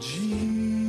dia.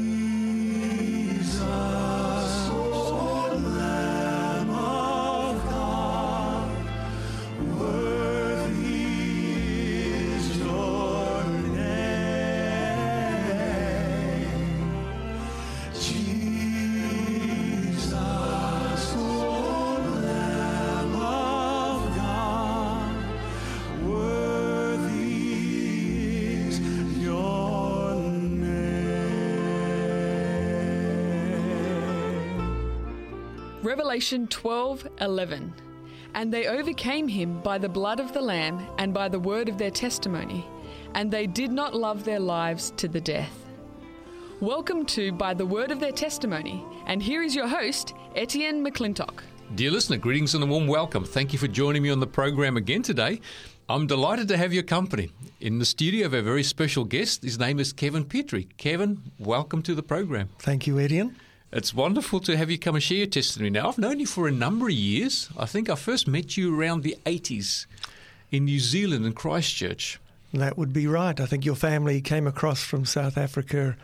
Revelation 12:11 And they overcame him by the blood of the lamb and by the word of their testimony and they did not love their lives to the death. Welcome to By the Word of Their Testimony and here is your host Etienne McClintock. Dear listener, greetings and a warm welcome. Thank you for joining me on the program again today. I'm delighted to have your company. In the studio, of a very special guest. His name is Kevin Petrie. Kevin, welcome to the program. Thank you, Etienne. It's wonderful to have you come and share your testimony. Now, I've known you for a number of years. I think I first met you around the 80s in New Zealand in Christchurch. That would be right. I think your family came across from South Africa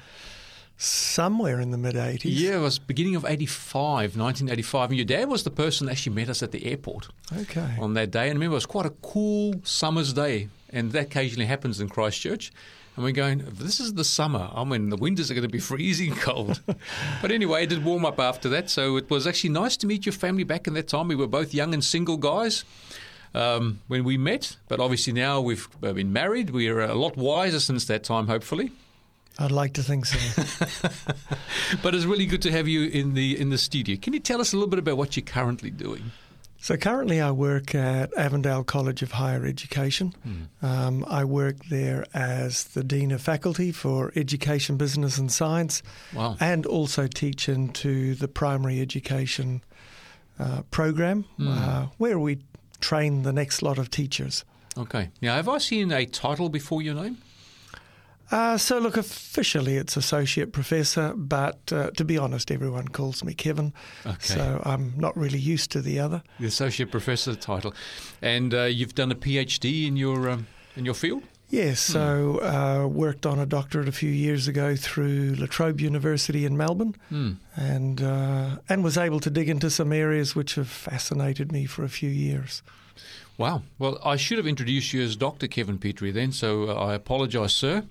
somewhere in the mid 80s. Yeah, it was beginning of 85, 1985. And your dad was the person that actually met us at the airport Okay. on that day. And I remember it was quite a cool summer's day. And that occasionally happens in Christchurch. And we're going, this is the summer. I mean, the winters are going to be freezing cold. but anyway, it did warm up after that. So it was actually nice to meet your family back in that time. We were both young and single guys um, when we met. But obviously now we've uh, been married. We are a lot wiser since that time, hopefully. I'd like to think so. But it's really good to have you in the in the studio. Can you tell us a little bit about what you're currently doing? So currently I work at Avondale College of Higher Education. Um, I work there as the Dean of Faculty for Education, Business and Science Wow. and also teach into the primary education uh, program uh, where we train the next lot of teachers. Okay. Now, have I seen a title before your name? Uh, so, look, officially it's associate professor, but uh, to be honest, everyone calls me Kevin. Okay. So I'm not really used to the other. The associate professor title, and uh, you've done a PhD in your um, in your field. Yes, so uh, worked on a doctorate a few years ago through La Trobe University in Melbourne, and uh, and was able to dig into some areas which have fascinated me for a few years. Wow. Well, I should have introduced you as Dr. Kevin Petrie then, so uh, I apologise, sir,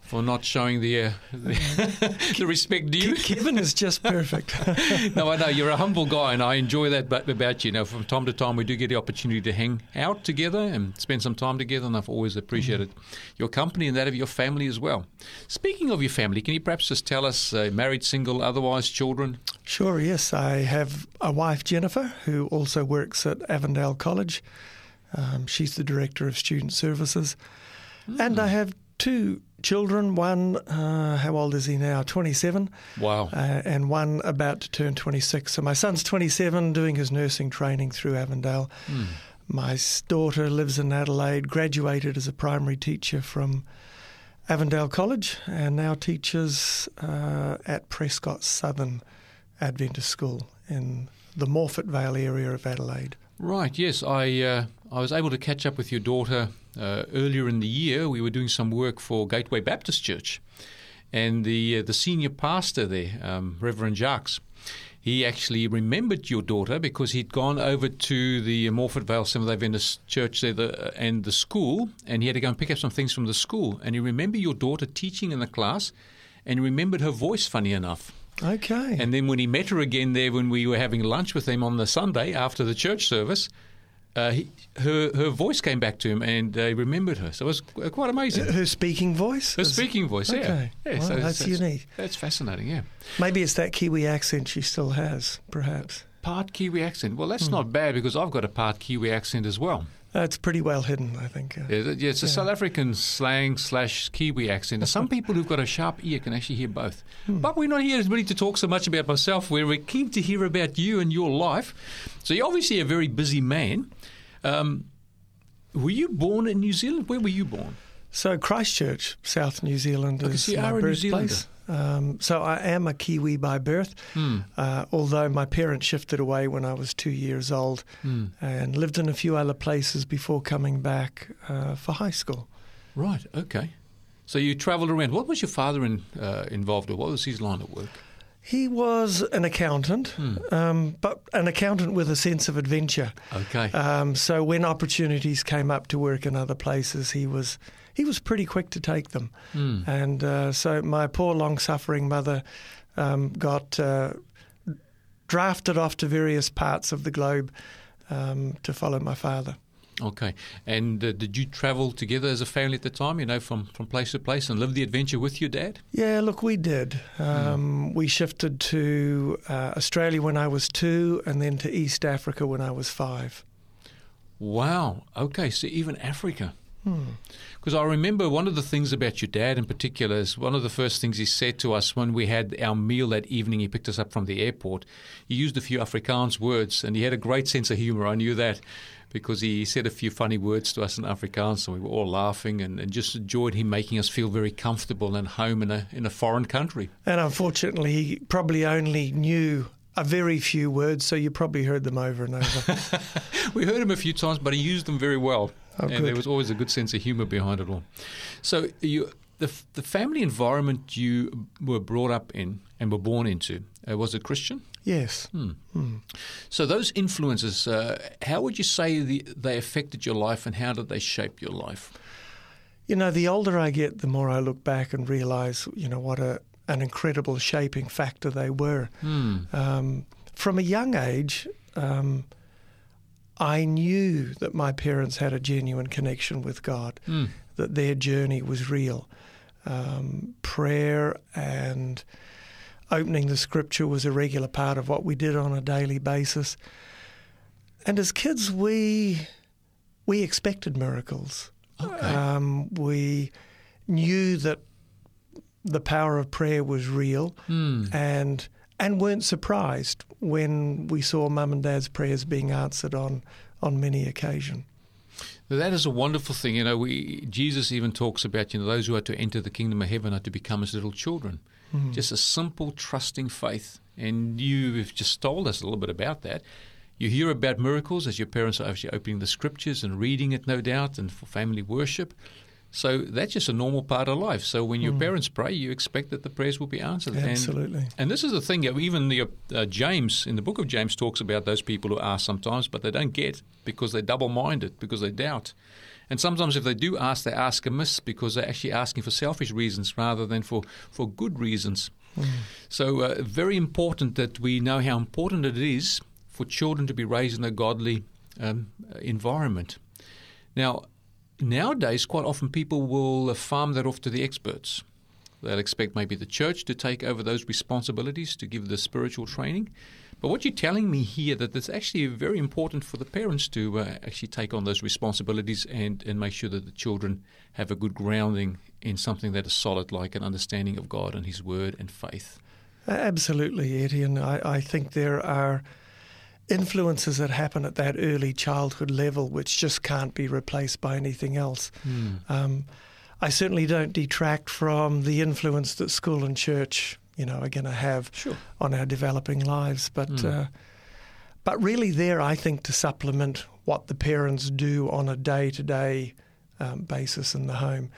for not showing the uh, the, the respect due. You Kevin is just perfect. no, I know you're a humble guy, and I enjoy that about you. Now, from time to time, we do get the opportunity to hang out together and spend some time together, and I've always appreciated your company and that of your family as well. Speaking of your family, can you perhaps just tell us, uh, married, single, otherwise, children? Sure, yes. I have a wife, Jennifer, who also works at Avondale College. Um, she's the director of student services. And I have two children. One, uh, how old is he now? 27. Wow. Uh, and one about to turn 26. So my son's 27, doing his nursing training through Avondale. My daughter lives in Adelaide, graduated as a primary teacher from Avondale College, and now teaches uh, at Prescott Southern Adventist School in the Morphett Vale area of Adelaide. Right. Yes, I uh, I was able to catch up with your daughter uh, earlier in the year. We were doing some work for Gateway Baptist Church, and the uh, the senior pastor there, um, Reverend Jacques, he actually remembered your daughter because he'd gone over to the Morphett Vale Seventh Adventist Church there the, and the school, and he had to go and pick up some things from the school, and he remembered your daughter teaching in the class, and he remembered her voice. Funny enough. Okay. And then when he met her again there when we were having lunch with him on the Sunday after the church service, uh, he, her her voice came back to him and uh, he remembered her. So it was quite amazing. her speaking voice? Her is- speaking voice, yeah. Okay. yeah Well, that's unique. That's fascinating, yeah. Maybe it's that Kiwi accent she still has, perhaps. Part Kiwi accent. Well, that's not bad because I've got a part Kiwi accent as well. It's pretty well hidden, I think. Yeah, yeah, it's a South African slang slash Kiwi accent. Some people who've got a sharp ear can actually hear both. But we're not here really to talk so much about myself. We're keen to hear about you and your life. So you're obviously a very busy man. Um, were you born in New Zealand? Where were you born? So Christchurch, South New Zealand, Okay, is so my are a New birthplace. Um, so I am a Kiwi by birth, Hmm. uh, although my parents shifted away when I was two years old Hmm. and lived in a few other places before coming back uh, for high school. Right. Okay. So you travelled around. What was your father in, uh, involved with? What was his line of work? He was an accountant, Hmm. um, but an accountant with a sense of adventure. Okay. Um, so when opportunities came up to work in other places, he was he was pretty quick to take them. Hmm. And uh, so my poor, long-suffering mother um, got uh, drafted off to various parts of the globe um, to follow my father. Okay. And uh, did you travel together as a family at the time, you know, from, from place to place and live the adventure with your dad? Yeah, look, we did. Um, We shifted to uh, Australia when I was two, and then to East Africa when I was five. Wow. Okay. So even Africa. Because I remember one of the things about your dad in particular is one of the first things he said to us when we had our meal that evening. He picked us up from the airport. He used a few Afrikaans words and he had a great sense of humor. I knew that because he said a few funny words to us in Afrikaans and we were all laughing and, and just enjoyed him making us feel very comfortable and home in a, in a foreign country. And unfortunately, he probably only knew a very few words, so you probably heard them over and over. We heard him a few times, but he used them very well, Oh, and good. there was always a good sense of humour behind it all. So, you, the the family environment you were brought up in and were born into uh, was it Christian? yes. So, those influences, uh, how would you say the, they affected your life, and how did they shape your life? You know, the older I get, the more I look back and realise, you know, what a an incredible shaping factor they were. Um, from a young age, um, I knew that my parents had a genuine connection with God, that their journey was real. Um, prayer and opening the scripture was a regular part of what we did on a daily basis. And as kids, we we expected miracles. Okay. Um, we knew that the power of prayer was real, and and weren't surprised when we saw mum and dad's prayers being answered on on many occasions. That is a wonderful thing. You know, we Jesus even talks about you know those who are to enter the kingdom of heaven are to become as little children. Mm-hmm. Just a simple, trusting faith. And you've just told us a little bit about that. You hear about miracles as your parents are actually opening the scriptures and reading it, no doubt, and for family worship. So that's just a normal part of life. So when your parents pray, you expect that the prayers will be answered. Absolutely. and this is the thing, even the, uh, James, in the book of James, talks about those people who ask sometimes, but they don't get because they're double minded, because they doubt. And sometimes if they do ask, they ask amiss because they're actually asking for selfish reasons rather than for, for good reasons. So, uh, very important that we know how important it is for children to be raised in a godly um, environment. Now, nowadays, quite often people will uh, farm that off to the experts. They'll expect maybe the church to take over those responsibilities to give the spiritual training. But what you're telling me here that it's actually very important for the parents to uh, actually take on those responsibilities and, and make sure that the children have a good grounding in something that is solid, like an understanding of God and His Word and faith. Absolutely, Eddie, and I, I think there are influences that happen at that early childhood level which just can't be replaced by anything else. Um, I certainly don't detract from the influence that school and church, you know, are going to have Sure. on our developing lives, but uh, but really there, I think, to supplement what the parents do on a day-to-day um, basis in the home.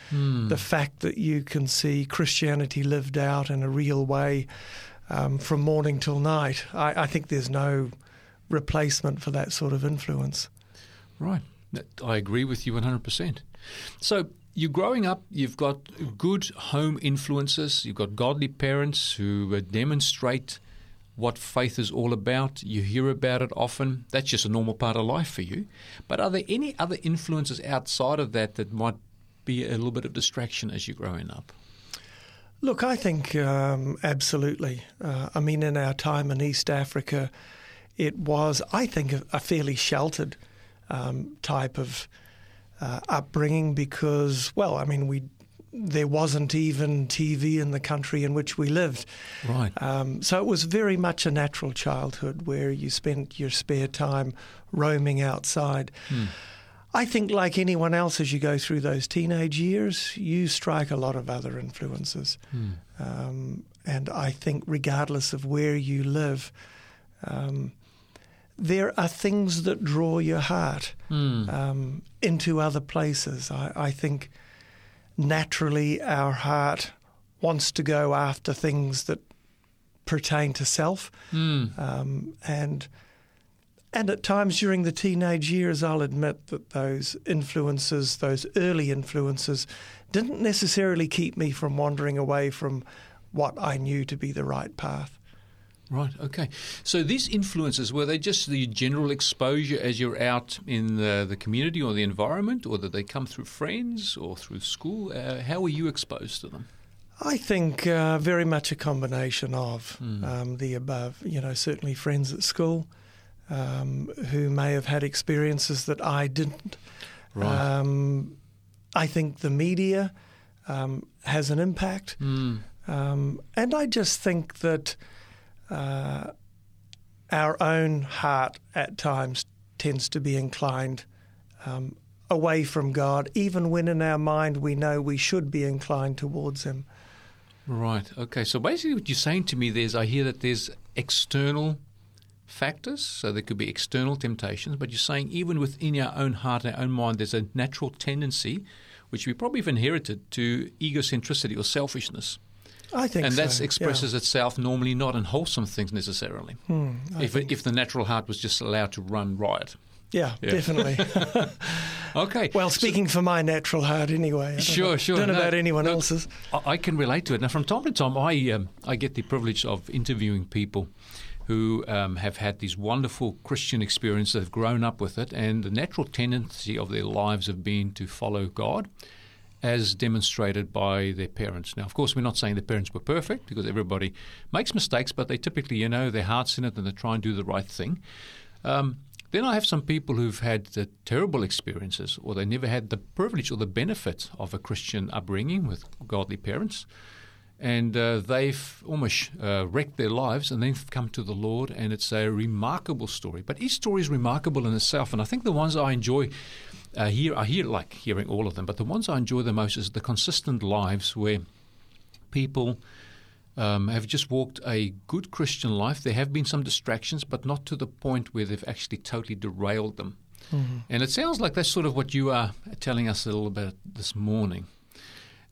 The fact that you can see Christianity lived out in a real way um, from morning till night, I, I think there's no replacement for that sort of influence. Right. I agree with you 100%. So, you're growing up, you've got good home influences, you've got godly parents who uh, demonstrate what faith is all about. You hear about it often. That's just a normal part of life for you. But are there any other influences outside of that that might be a little bit of distraction as you're growing up? Look, I think um, absolutely. Uh, I mean, in our time in East Africa, it was, I think, a, fairly sheltered um, type of uh, upbringing because, well, I mean, we there wasn't even TV in the country in which we lived. Right. Um, so it was very much a natural childhood where you spent your spare time roaming outside. I think, like anyone else, as you go through those teenage years, you strike a lot of other influences. Um, and I think, regardless of where you live, um, there are things that draw your heart um, into other places. I, I think naturally our heart wants to go after things that pertain to self, Mm. um, and and at times during the teenage years, I'll admit that those influences, those early influences, didn't necessarily keep me from wandering away from what I knew to be the right path. Right. Okay. So these influences were they just the general exposure as you're out in the, the community or the environment, or did they come through friends or through school? Uh, how were you exposed to them? I think uh, very much a combination of Mm. um, the above. You know, certainly friends at school um, who may have had experiences that I didn't. Right. Um, I think the media um, has an impact. Mm. Um, and I just think that uh, our own heart at times tends to be inclined um, away from God, even when in our mind we know we should be inclined towards Him. Right. Okay. So basically, what you're saying to me there is, I hear that there's external factors, so there could be external temptations, but you're saying even within our own heart, our own mind, there's a natural tendency, which we probably have inherited, to egocentricity or selfishness, I think and so. that expresses itself normally not in wholesome things necessarily. Hmm, If if the natural heart was just allowed to run riot. yeah, Yeah. definitely. Okay. well, speaking for my natural heart anyway. I Sure, know, sure. Don't know No, about anyone look, else's. I I can relate to it. Now, from time to time, I um, I get the privilege of interviewing people who um, have had these wonderful Christian experiences, have grown up with it, and the natural tendency of their lives have been to follow God, as demonstrated by their parents. Now, of course, we're not saying the parents were perfect because everybody makes mistakes, but they typically, you know, their heart's in it and they try and do the right thing. Um, then I have some people who've had terrible experiences, or they never had the privilege or the benefit of a Christian upbringing with godly parents, and uh, they've almost uh, wrecked their lives, and then come to the Lord, and it's a remarkable story. But each story is remarkable in itself, and I think the ones I enjoy. Uh, hear, I hear like hearing all of them, but the ones I enjoy the most is the consistent lives where people um, have just walked a good Christian life. There have been some distractions, but not to the point where they've actually totally derailed them. And it sounds like that's sort of what you are telling us a little bit this morning.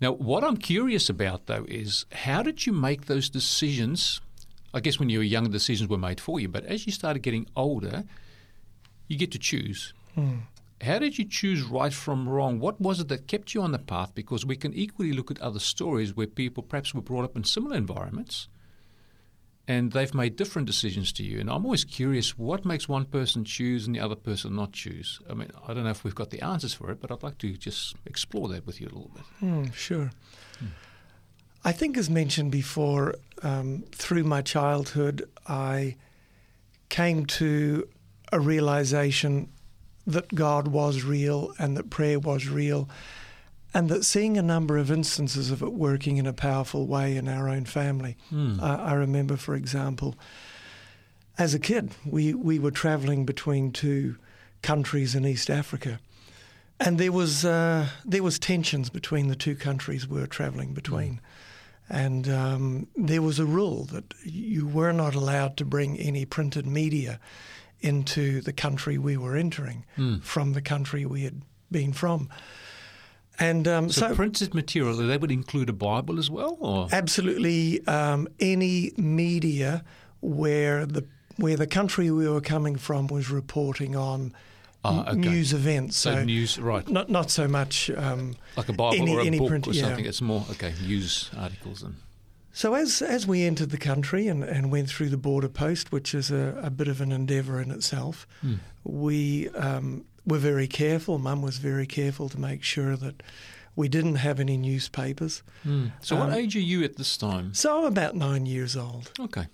Now, what I'm curious about, though, is how did you make those decisions? I guess when you were young, decisions were made for you, but as you started getting older, you get to choose. How did you choose right from wrong? What was it that kept you on the path? Because we can equally look at other stories where people perhaps were brought up in similar environments and they've made different decisions to you. And I'm always curious what makes one person choose and the other person not choose. I mean, I don't know if we've got the answers for it, but I'd like to just explore that with you a little bit. Hmm, sure. I think, as mentioned before, um, through my childhood, I came to a realization that God was real and that prayer was real, and that seeing a number of instances of it working in a powerful way in our own family. Hmm. I, I remember, for example, as a kid, we, we were traveling between two countries in East Africa. And there was uh, there was tensions between the two countries we were travelling between, and um, there was a rule that you were not allowed to bring any printed media into the country we were entering Hmm. from the country we had been from. And um, So, so, printed material, that would include a Bible as well? Or? absolutely um, any media where the where the country we were coming from was reporting on Ah, okay. news events. So, news, right. Not not so much. Um, Like a Bible any- or a any book print- or yeah. something. It's more, okay, news articles. and so as as we entered the country and, and went through the border post, which is a, a bit of an endeavour in itself, Hmm. we um, were very careful. Mum was very careful to make sure that we didn't have any newspapers. So, what Um, age are you at this time? So I'm about nine years old. Okay.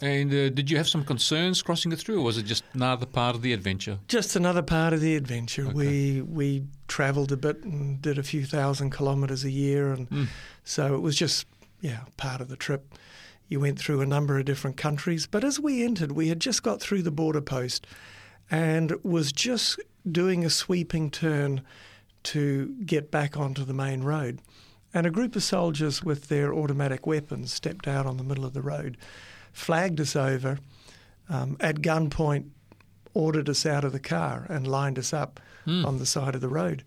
And uh, did you have some concerns crossing it through, or was it just another part of the adventure? Just another part of the adventure. Okay. We we travelled a bit and did a few thousand kilometres a year, and Mm. so it was just yeah part of the trip. You went through a number of different countries, but as we entered, we had just got through the border post, and was just doing a sweeping turn to get back onto the main road, and a group of soldiers with their automatic weapons stepped out on the middle of the road, flagged us over, um, at gunpoint ordered us out of the car and lined us up Hmm. on the side of the road.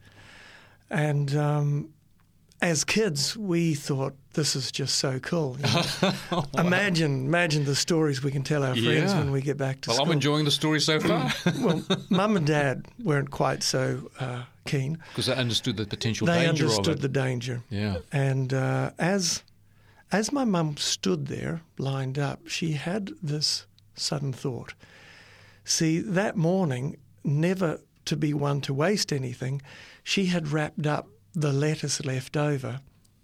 And um, as kids, we thought this is just so cool. you know. wow. Imagine, imagine the stories we can tell our friends Yeah. when we get back to Well, school. I'm enjoying the story so far well, mum and dad weren't quite so uh, keen. because they understood the potential They danger of understood the danger. yeah. And uh, as as my mum stood there, lined up, she had this sudden thought. See, that morning, never to be one to waste anything, she had wrapped up the lettuce left over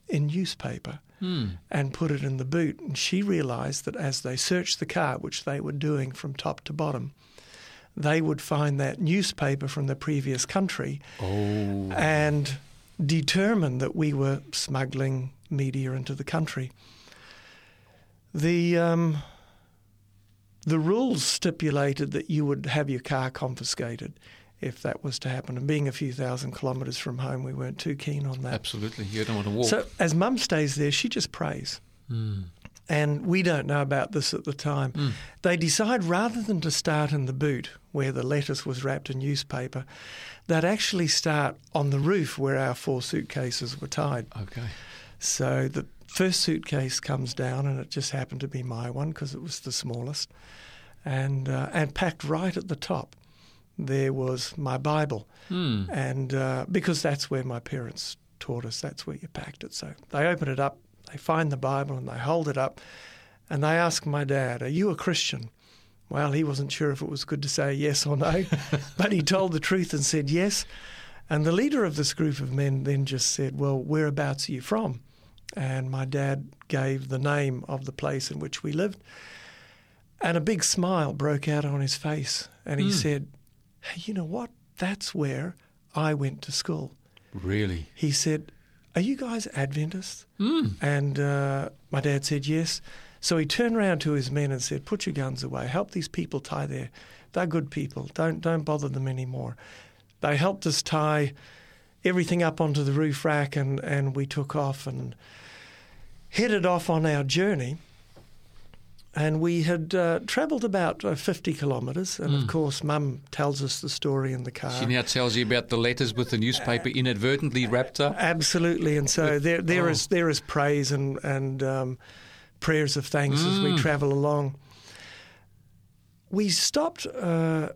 in newspaper and put it in the boot. And she realised that as they searched the car, which they were doing from top to bottom, they would find that newspaper from the previous country Oh. and determine that we were smuggling media into the country. The um, the rules stipulated that you would have your car confiscated if that was to happen. And being a few thousand kilometres from home, we weren't too keen on that. Absolutely. You don't want to walk. So as Mum stays there, she just prays. And we don't know about this at the time. They decide rather than to start in the boot where the lettuce was wrapped in newspaper, they'd actually start on the roof where our four suitcases were tied. okay. So the first suitcase comes down, and it just happened to be my one because it was the smallest, and uh, and packed right at the top, there was my Bible, Hmm. and uh, because that's where my parents taught us, that's where you packed it. So they open it up, they find the Bible, and they hold it up, and they ask my dad, "Are you a Christian?" Well, he wasn't sure if it was good to say yes or no, but he told the truth and said yes. And the leader of this group of men then just said, Well, whereabouts are you from? And my dad gave the name of the place in which we lived. And a big smile broke out on his face. And he said, Hey, you know what? That's where I went to school. Really? He said, Are you guys Adventists? And uh, my dad said, Yes. So he turned around to his men and said, Put your guns away. Help these people tie their. They're good people. Don't, don't bother them anymore. They helped us tie everything up onto the roof rack, and, and we took off and headed off on our journey. And we had uh, travelled about uh, 50 kilometres. And of course, Mum tells us the story in the car. She now tells you about the letters with the newspaper inadvertently wrapped up. Absolutely, and so there there oh. is there is praise and and um, prayers of thanks as we travel along. We stopped uh,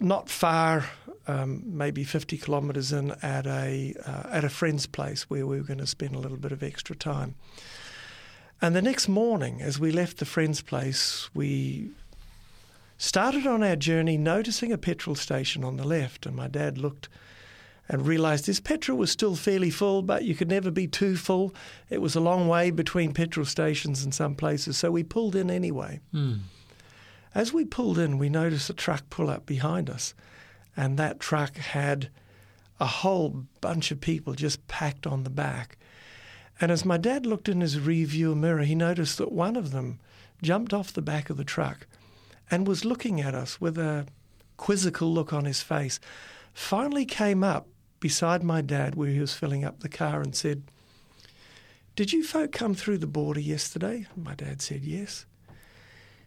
not far, um, maybe fifty kilometres in, at a uh, at a friend's place where we were going to spend a little bit of extra time. And the next morning, as we left the friend's place, we started on our journey, noticing a petrol station on the left, and my dad looked and realised his petrol was still fairly full, but you could never be too full. It was a long way between petrol stations in some places, so we pulled in anyway. Hmm. As we pulled in, we noticed a truck pull up behind us, and that truck had a whole bunch of people just packed on the back. And as my dad looked in his rearview mirror, he noticed that one of them jumped off the back of the truck and was looking at us with a quizzical look on his face. Finally came up beside my dad where he was filling up the car and said, Did you folk come through the border yesterday? My dad said, Yes.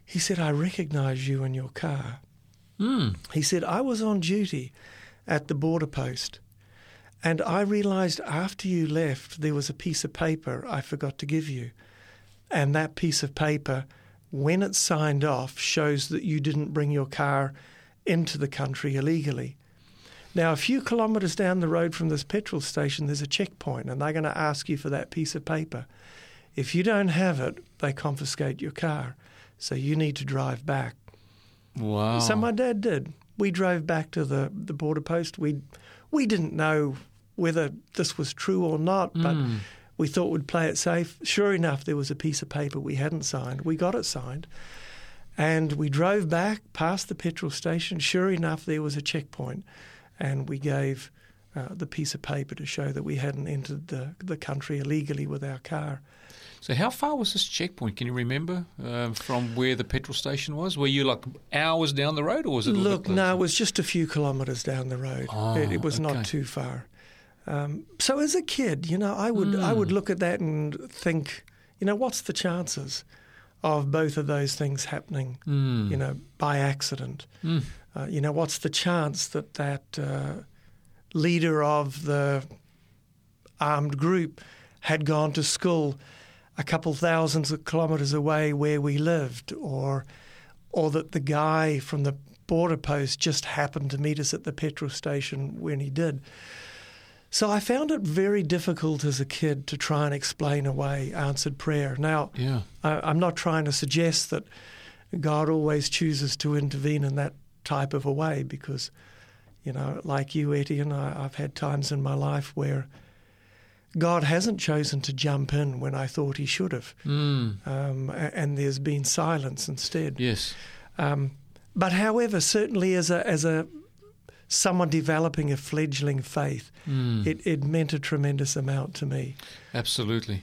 He said, I recognise you in your car. Hmm. He said, I was on duty at the border post and I realised after you left there was a piece of paper I forgot to give you. And that piece of paper, when it's signed off, shows that you didn't bring your car into the country illegally. Now, a few kilometres down the road from this petrol station, there's a checkpoint, and they're going to ask you for that piece of paper. If you don't have it, they confiscate your car. So you need to drive back. Wow. So my dad did. We drove back to the, the border post. We we didn't know whether this was true or not, but we thought we'd play it safe. Sure enough, there was a piece of paper we hadn't signed. We got it signed. And we drove back past the petrol station. Sure enough, there was a checkpoint. And we gave uh, the piece of paper to show that we hadn't entered the, the country illegally with our car. So how far was this checkpoint? Can you remember um, from where the petrol station was? Were you like hours down the road, or was it? A Look, bit no, it was just a few kilometres down the road. Oh, it, it was okay. not too far. Um, so as a kid, you know, I would I Hmm. would look at that and think, you know, what's the chances of both of those things happening, Hmm. you know, by accident? Uh, you know, what's the chance that that uh, leader of the armed group had gone to school a couple thousands of kilometres away where we lived, or or that the guy from the border post just happened to meet us at the petrol station when he did. So I found it very difficult as a kid to try and explain away answered prayer. Now, Yeah. I, I'm not trying to suggest that God always chooses to intervene in that type of a way because, you know, like you, Etienne, I, I've had times in my life where God hasn't chosen to jump in when I thought he should have. Mm. Um, and there's been silence instead. Yes. Um, but however, certainly as a, as a someone developing a fledgling faith, Mm. it, it meant a tremendous amount to me. Absolutely.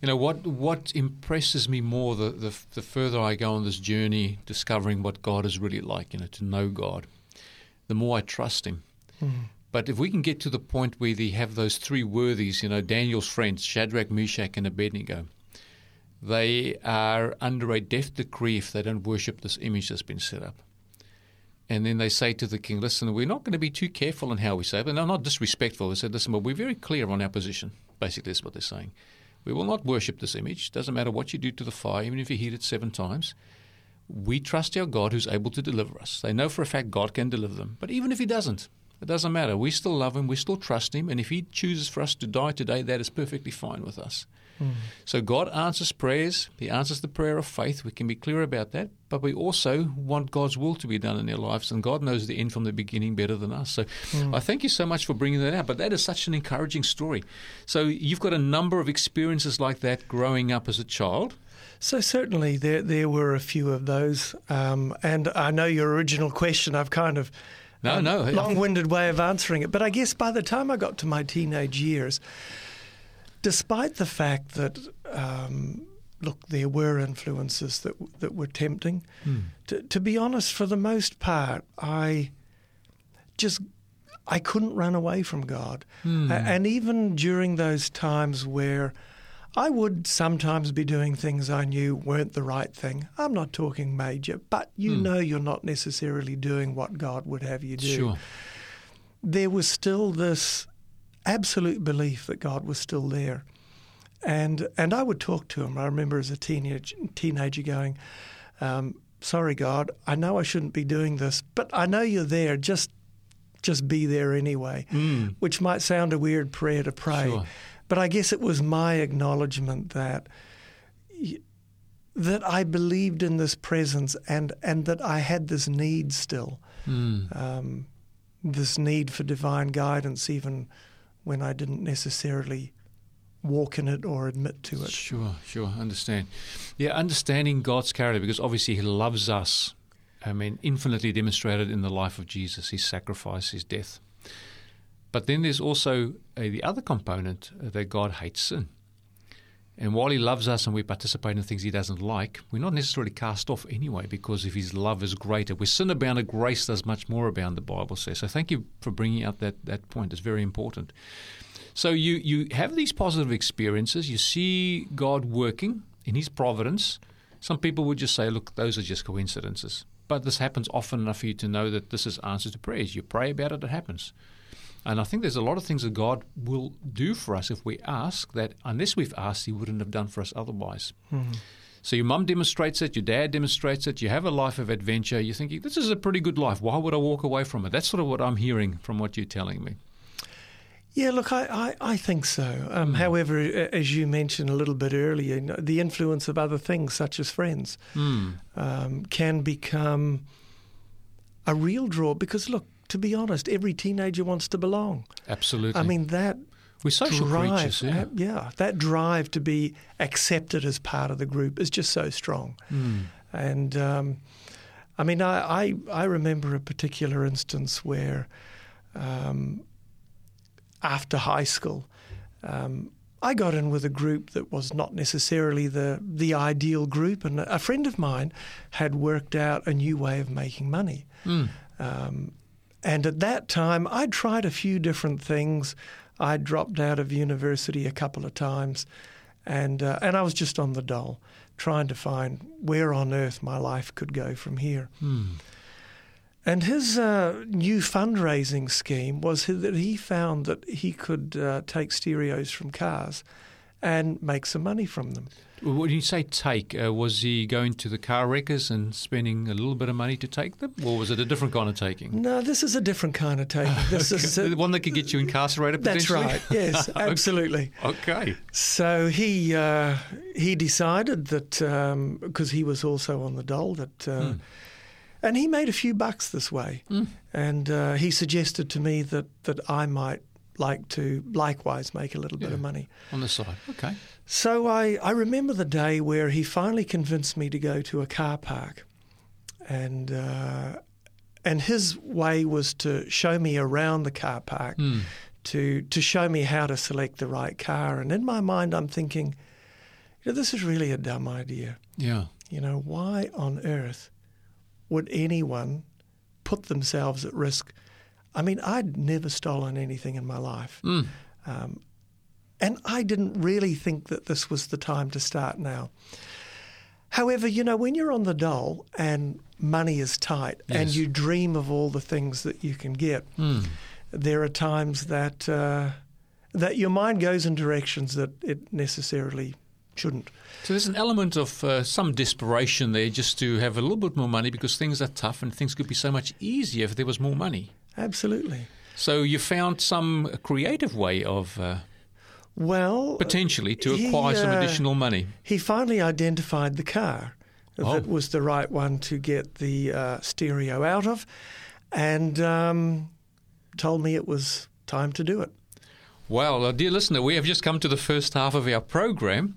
You know what? What impresses me more the, the the further I go on this journey, discovering what God is really like. You know, to know God, the more I trust Him. Mm. But if we can get to the point where they have those three worthies, you know, Daniel's friends, Shadrach, Meshach, and Abednego, they are under a death decree if they don't worship this image that's been set up. And then they say to the king, listen, we're not going to be too careful in how we say it. But they're not disrespectful. They said, listen, but we're very clear on our position. Basically, that's what they're saying. We will not worship this image. Doesn't matter what you do to the fire, even if you heat it seven times. We trust our God who's able to deliver us. They know for a fact God can deliver them. But even if He doesn't, it doesn't matter. We still love Him. We still trust Him. And if He chooses for us to die today, that is perfectly fine with us. So God answers prayers. He answers the prayer of faith. We can be clear about that. But we also want God's will to be done in their lives. And God knows the end from the beginning better than us. So I thank you so much for bringing that out. But that is such an encouraging story. So you've got a number of experiences like that growing up as a child. So certainly there there were a few of those, um, and I know your original question. I've kind of No, um, no. long-winded way of answering it, but I guess by the time I got to my teenage years, despite the fact that um, look, there were influences that that were tempting. Hmm. To, to be honest, for the most part, I just I couldn't run away from God, hmm. A- and even during those times where I would sometimes be doing things I knew weren't the right thing. I'm not talking major, but you hmm. know you're not necessarily doing what God would have you do. Sure. There was still this absolute belief that God was still there. And and I would talk to him. I remember as a teenage teenager going, um, "Sorry, God, I know I shouldn't be doing this, but I know you're there. Just just be there anyway." Which might sound a weird prayer to pray, Sure. but I guess it was my acknowledgement that y- that I believed in this presence and and that I had this need still, Mm. um, this need for divine guidance, even when I didn't necessarily walk in it or admit to it. Sure, sure, understand. Yeah, understanding God's character because obviously He loves us. I mean, infinitely demonstrated in the life of Jesus, His sacrifice, His death. But then there's also uh, the other component uh, that God hates sin. And while He loves us and we participate in things He doesn't like, we're not necessarily cast off anyway because if His love is greater. Where sin abounded, grace does much more abound, the Bible says. So thank you for bringing out that, that point. It's very important. So you, you have these positive experiences. You see God working in His providence. Some people would just say, look, those are just coincidences. But this happens often enough for you to know that this is answer to prayers. You pray about it, it happens. And I think there's a lot of things that God will do for us if we ask that unless we've asked, He wouldn't have done for us otherwise. So your mum demonstrates it, your dad demonstrates it, you have a life of adventure, you're thinking, this is a pretty good life. Why would I walk away from it? That's sort of what I'm hearing from what you're telling me. Yeah, look, I, I, I think so. Um, However, as you mentioned a little bit earlier, you know, the influence of other things, such as friends, Hmm. um, can become a real draw. Because, look, to be honest, every teenager wants to belong. Absolutely. I mean, that we're social drive, creatures. Yeah. uh, yeah, that drive to be accepted as part of the group is just so strong. Mm. And um, I mean, I, I I remember a particular instance where, um, after high school, um, I got in with a group that was not necessarily the the ideal group, and a friend of mine had worked out a new way of making money. Mm. Um, and at that time, I'd tried a few different things. I dropped out of university a couple of times, and uh, and I was just on the dole, trying to find where on earth my life could go from here. Mm. And his uh, new fundraising scheme was that he found that he could uh, take stereos from cars and make some money from them. When you say take, uh, was he going to the car wreckers and spending a little bit of money to take them, or was it a different kind of taking? No, this is a different kind of taking. This is the one that could get you incarcerated. That's right. Yes, absolutely. okay. So he uh, he decided that because um, he was also on the dole that. Uh, mm. And he made a few bucks this way, mm. and uh, he suggested to me that, that I might like to likewise make a little yeah, bit of money on the side. Okay. So I, I remember the day where he finally convinced me to go to a car park, and uh, and his way was to show me around the car park, mm. to to show me how to select the right car. And in my mind, I'm thinking, you know, this is really a dumb idea. Yeah. You know, why on earth would anyone put themselves at risk? I mean, I'd never stolen anything in my life. Mm. Um, and I didn't really think that this was the time to start now. However, you know, when you're on the dole and money is tight yes. and you dream of all the things that you can get, mm. there are times that uh, that your mind goes in directions that it necessarily shouldn't. So there's an element of uh, some desperation there just to have a little bit more money because things are tough and things could be so much easier if there was more money. Absolutely. So you found some creative way of uh, well, potentially to acquire he, uh, some additional money. He finally identified the car oh. that was the right one to get the uh, stereo out of, and um, told me it was time to do it. Well, uh, dear listener, we have just come to the first half of our program.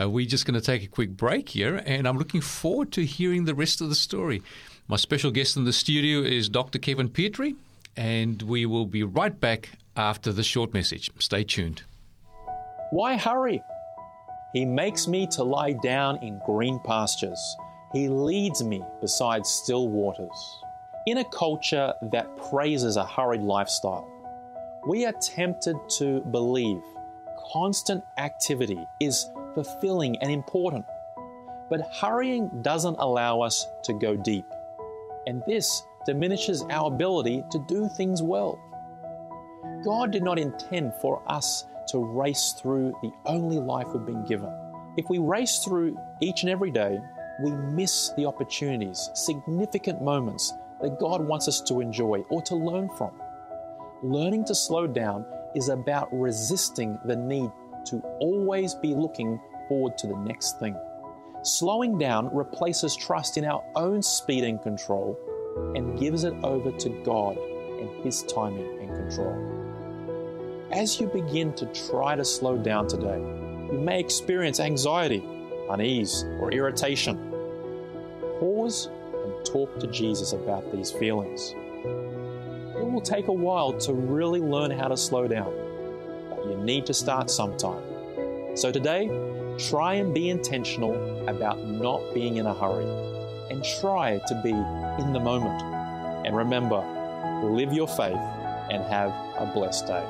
Uh, we're just going to take a quick break here, and I'm looking forward to hearing the rest of the story. My special guest in the studio is Dr. Kevin Petrie, and we will be right back after the short message. Stay tuned. Why hurry? He makes me to lie down in green pastures. He leads me beside still waters. In a culture that praises a hurried lifestyle, we are tempted to believe constant activity is fulfilling and important. But hurrying doesn't allow us to go deep, and this diminishes our ability to do things well. God did not intend for us to race through the only life we've been given. If we race through each and every day, we miss the opportunities, significant moments that God wants us to enjoy or to learn from. Learning to slow down is about resisting the need to always be looking forward to the next thing. Slowing down replaces trust in our own speed and control and gives it over to God and His timing and control. As you begin to try to slow down today, you may experience anxiety, unease, or irritation. Pause and talk to Jesus about these feelings. It will take a while to really learn how to slow down, but you need to start sometime. So today, try and be intentional about not being in a hurry and try to be in the moment. And remember, live your faith and have a blessed day.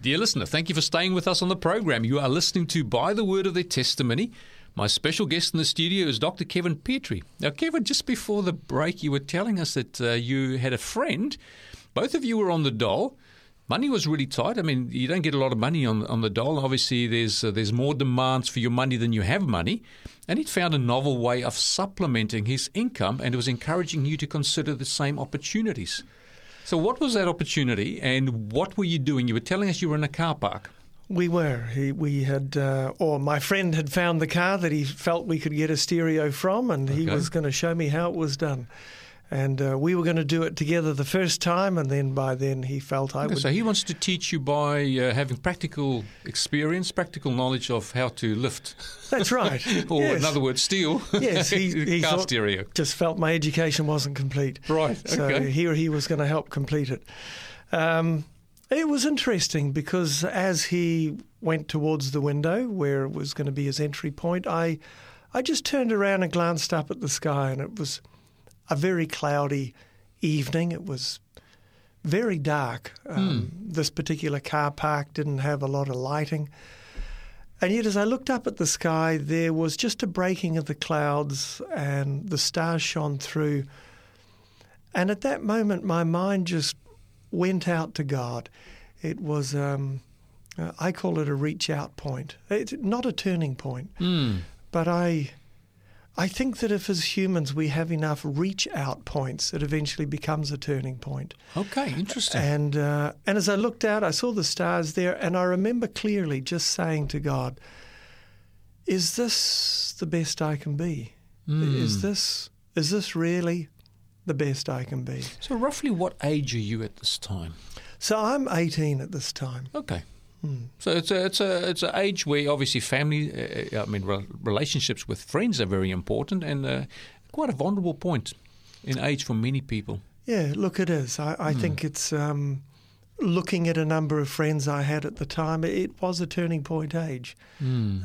Dear listener, thank you for staying with us on the program. You are listening to By the Word of Their Testimony. My special guest in the studio is Dr. Kevin Petrie. Now, Kevin, just before the break, you were telling us that uh, you had a friend. Both of you were on the dole. Money was really tight. I mean, you don't get a lot of money on on the dole. Obviously, there's uh, there's more demands for your money than you have money. And he'd found a novel way of supplementing his income, and it was encouraging you to consider the same opportunities. So, what was that opportunity, and what were you doing? You were telling us you were in a car park. We were. He, we had, uh, or my friend had found the car that he felt we could get a stereo from, and okay. he was going to show me how it was done and uh, we were going to do it together the first time, and then by then he felt I would. So he wants to teach you by uh, having practical experience, practical knowledge of how to lift. That's right. or yes. in other words, steal. Yes, he, he car stereo. Just felt my education wasn't complete. Right. So okay. here he was going to help complete it. Um, it was interesting because as he went towards the window where it was going to be his entry point, I, I just turned around and glanced up at the sky, and it was a very cloudy evening. It was very dark. Um, mm. This particular car park didn't have a lot of lighting. And yet, as I looked up at the sky, there was just a breaking of the clouds and the stars shone through. And at that moment, my mind just went out to God. It was, um, Uh, I call it a reach out point. It's not a turning point, Mm. but I. I think that if, as humans, we have enough reach out points, it eventually becomes a turning point. Okay, interesting. And uh, and as I looked out, I saw the stars there, and I remember clearly just saying to God, "Is this the best I can be? Is this is this really the best I can be?" so, roughly what age are you at this time? So I'm 18 at this time. Okay. So it's a it's a it's an age where obviously family, uh, I mean, re- relationships with friends are very important and uh, quite a vulnerable point in age for many people. Yeah, look, it is. I, I think it's um, looking at a number of friends I had at the time. It was a turning point age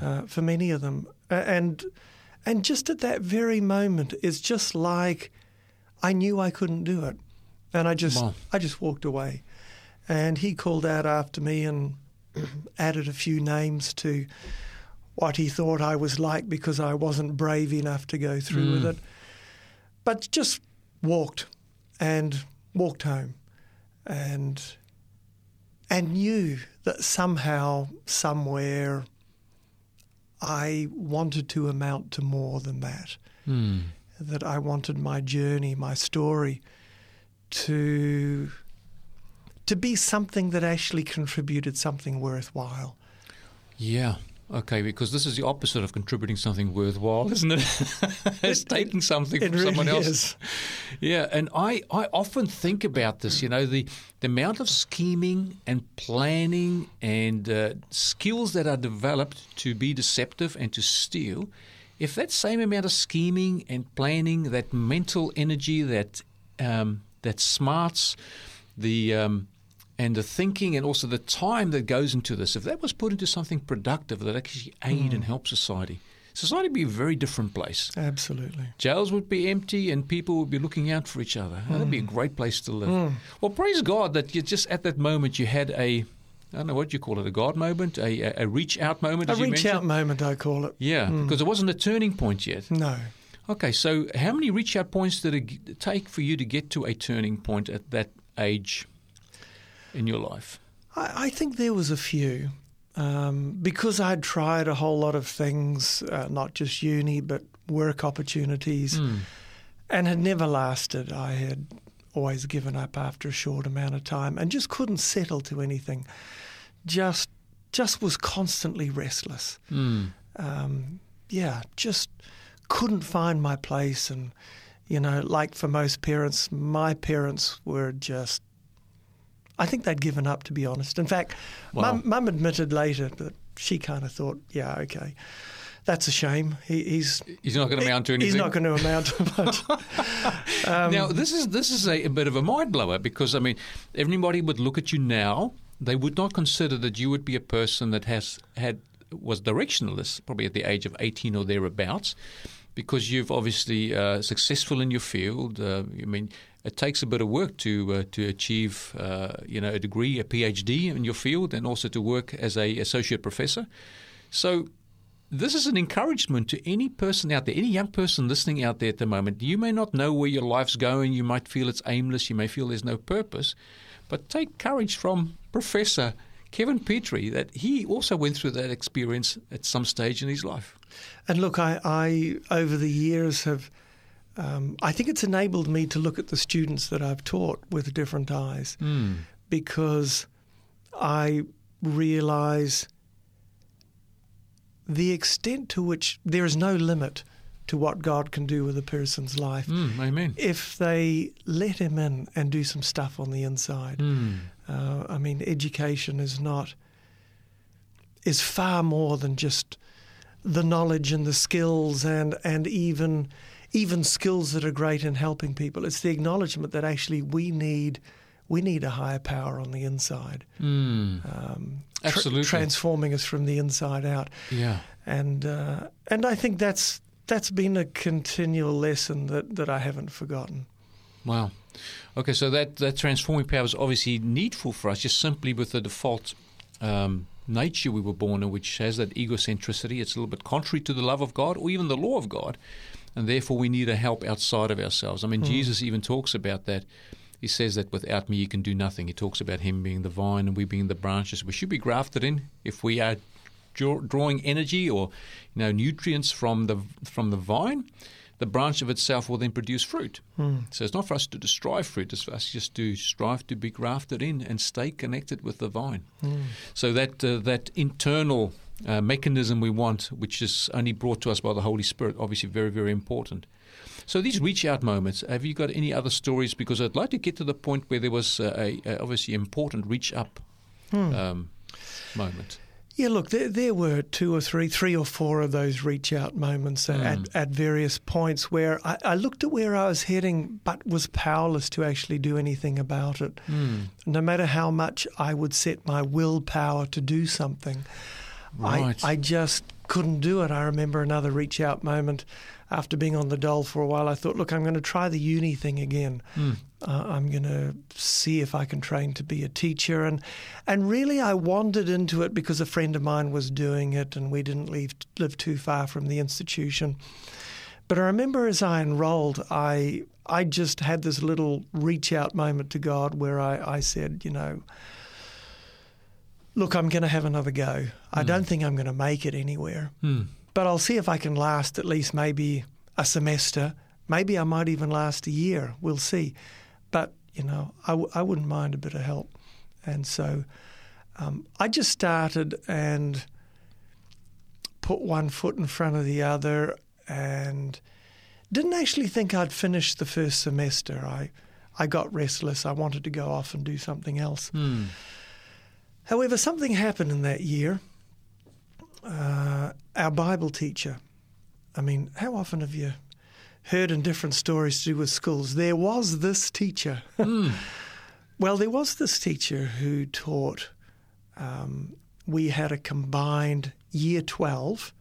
uh, for many of them, and and just at that very moment, it's just like I knew I couldn't do it, and I just Wow. I just walked away. And he called out after me and added a few names to what he thought I was like because I wasn't brave enough to go through with it. But just walked and walked home and and knew that somehow, somewhere, I wanted to amount to more than that. Hmm. That I wanted my journey, my story, to to be something that actually contributed something worthwhile. Yeah. Okay, because this is the opposite of contributing something worthwhile, isn't it? it's taking something It from really someone else. is. Yeah, and I, I often think about this, you know, the, the amount of scheming and planning and uh, skills that are developed to be deceptive and to steal. If that same amount of scheming and planning, that mental energy, that um, that smarts, the um, and the thinking and also the time that goes into this, if that was put into something productive that actually aid and hmm. help society, society would be a very different place. Absolutely. Jails would be empty and people would be looking out for each other. That'd be a hmm. great place to live. Hmm. Well, praise God that you just at that moment you had a, I don't know what you call it, a God moment, a, a, reach out moment. A as reach out moment, I call it. Yeah, because it wasn't a turning point yet. No. Okay, so how many reach out points did it take for you to get to a turning point at that age in your life? I, I think there was a few. Um, because I'd tried a whole lot of things, uh, not just uni, but work opportunities, and had never lasted. I had always given up after a short amount of time and just couldn't settle to anything. Just, just was constantly restless. Um, yeah, just couldn't find my place. And, you know, like for most parents, my parents were just I think they'd given up, to be honest. In fact, Wow. mum, mum admitted later that she kind of thought, yeah, okay, that's a shame. He, he's He's not going to amount to anything. he's not going to amount to much. Um, now this is this is a, a bit of a mind blower because I mean everybody would look at you now. They would not consider that you would be a person that has had was directionless probably at the age of eighteen or thereabouts, because you've obviously uh, successful in your field. Uh, I mean. It takes a bit of work to uh, to achieve, uh, you know, a degree, a PhD in your field, and also to work as a associate professor. So this is an encouragement to any person out there, any young person listening out there at the moment. You may not know where your life's going. You might feel it's aimless. You may feel there's no purpose. But take courage from Professor Kevin Petrie that he also went through that experience at some stage in his life. And look, I, I over the years have, um, I think it's enabled me to look at the students that I've taught with different eyes, because I realise the extent to which there is no limit to what God can do with a person's life. Mm, amen. if they let him in and do some stuff on the inside. Uh, I mean, education is not is far more than just the knowledge and the skills and and even even skills that are great in helping people. It's the acknowledgement that actually we need we need a higher power on the inside, um, tra- Absolutely. transforming us from the inside out Yeah. and uh, and I think that's that's been a continual lesson that, that I haven't forgotten. Wow. Okay, so that, that transforming power is obviously needful for us, just simply with the default um, nature we were born in, which has that egocentricity. It's a little bit contrary to the love of God or even the law of God, and therefore we need a help outside of ourselves. I mean, hmm. Jesus even talks about that. He he says that without me you can do nothing. He talks about him being the vine and we being the branches. We should be grafted in if we are drawing energy or you know nutrients from the from the vine. The branch of itself will then produce fruit. Hmm. So it's not for us to destroy fruit; it's for us just to strive to be grafted in and stay connected with the vine. Hmm. So that uh, that internal uh, mechanism we want, which is only brought to us by the Holy Spirit, obviously very very important. So these reach out moments. Have you got any other stories? Because I'd like to get to the point where there was a, a obviously important reach up Hmm. um, moment. Yeah, look, there, there were two or three, three or four of those reach out moments at, Mm. at various points where I, I looked at where I was heading but was powerless to actually do anything about it. Mm. No matter how much I would set my willpower to do something, Right. I, I just couldn't do it. I remember another reach out moment after being on the dole for a while. I thought, look, I'm going to try the uni thing again. Mm. Uh, I'm going to see if I can train to be a teacher. And and really, I wandered into it because a friend of mine was doing it, and we didn't leave, live too far from the institution. But I remember as I enrolled, I I just had this little reach out moment to God where I, I said, you know, look, I'm going to have another go. I don't think I'm going to make it anywhere, Mm. But I'll see if I can last at least maybe a semester. Maybe I might even last a year. We'll see. But, you know, I, w- I wouldn't mind a bit of help. And so um, I just started and put one foot in front of the other and didn't actually think I'd finish the first semester. I, I got restless. I wanted to go off and do something else. Mm. However, something happened in that year. Uh, our Bible teacher, I mean, how often have you heard in different stories to do with schools? There was this teacher. Mm. well, there was this teacher who taught. Um, we had a combined year 12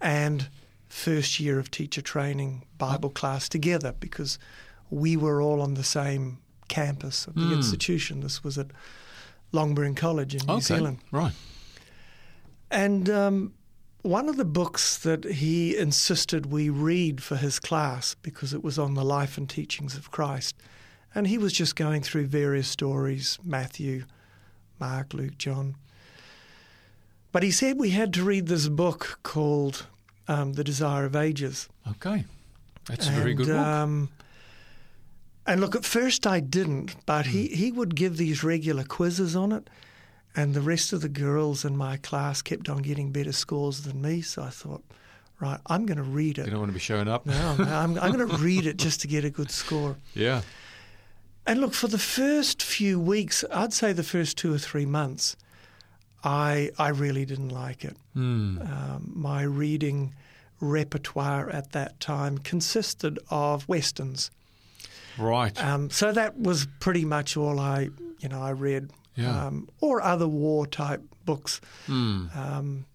and first year of teacher training Bible class together because we were all on the same campus of the Mm. institution. This was at Longburn College in New Okay. Zealand. Right. And um, one of the books that he insisted we read for his class, because it was on the life and teachings of Christ, and he was just going through various stories Matthew, Mark, Luke, John. But he said we had to read this book called um, The Desire of Ages. Okay. That's a very good And, book. Um, and look, at first I didn't, but he, Hmm. he would give these regular quizzes on it, and the rest of the girls in my class kept on getting better scores than me. So I thought, right, I'm going to read it. you don't want to be showing up. No, no, I'm, I'm going to read it just to get a good score. Yeah. And look, for the first few weeks, I'd say the first two or three months, I I really didn't like it. Mm. Um, my reading repertoire at that time consisted of westerns. Right. Um, so that was pretty much all I, you know, I read, Yeah. um, or other war type books, Mm. um,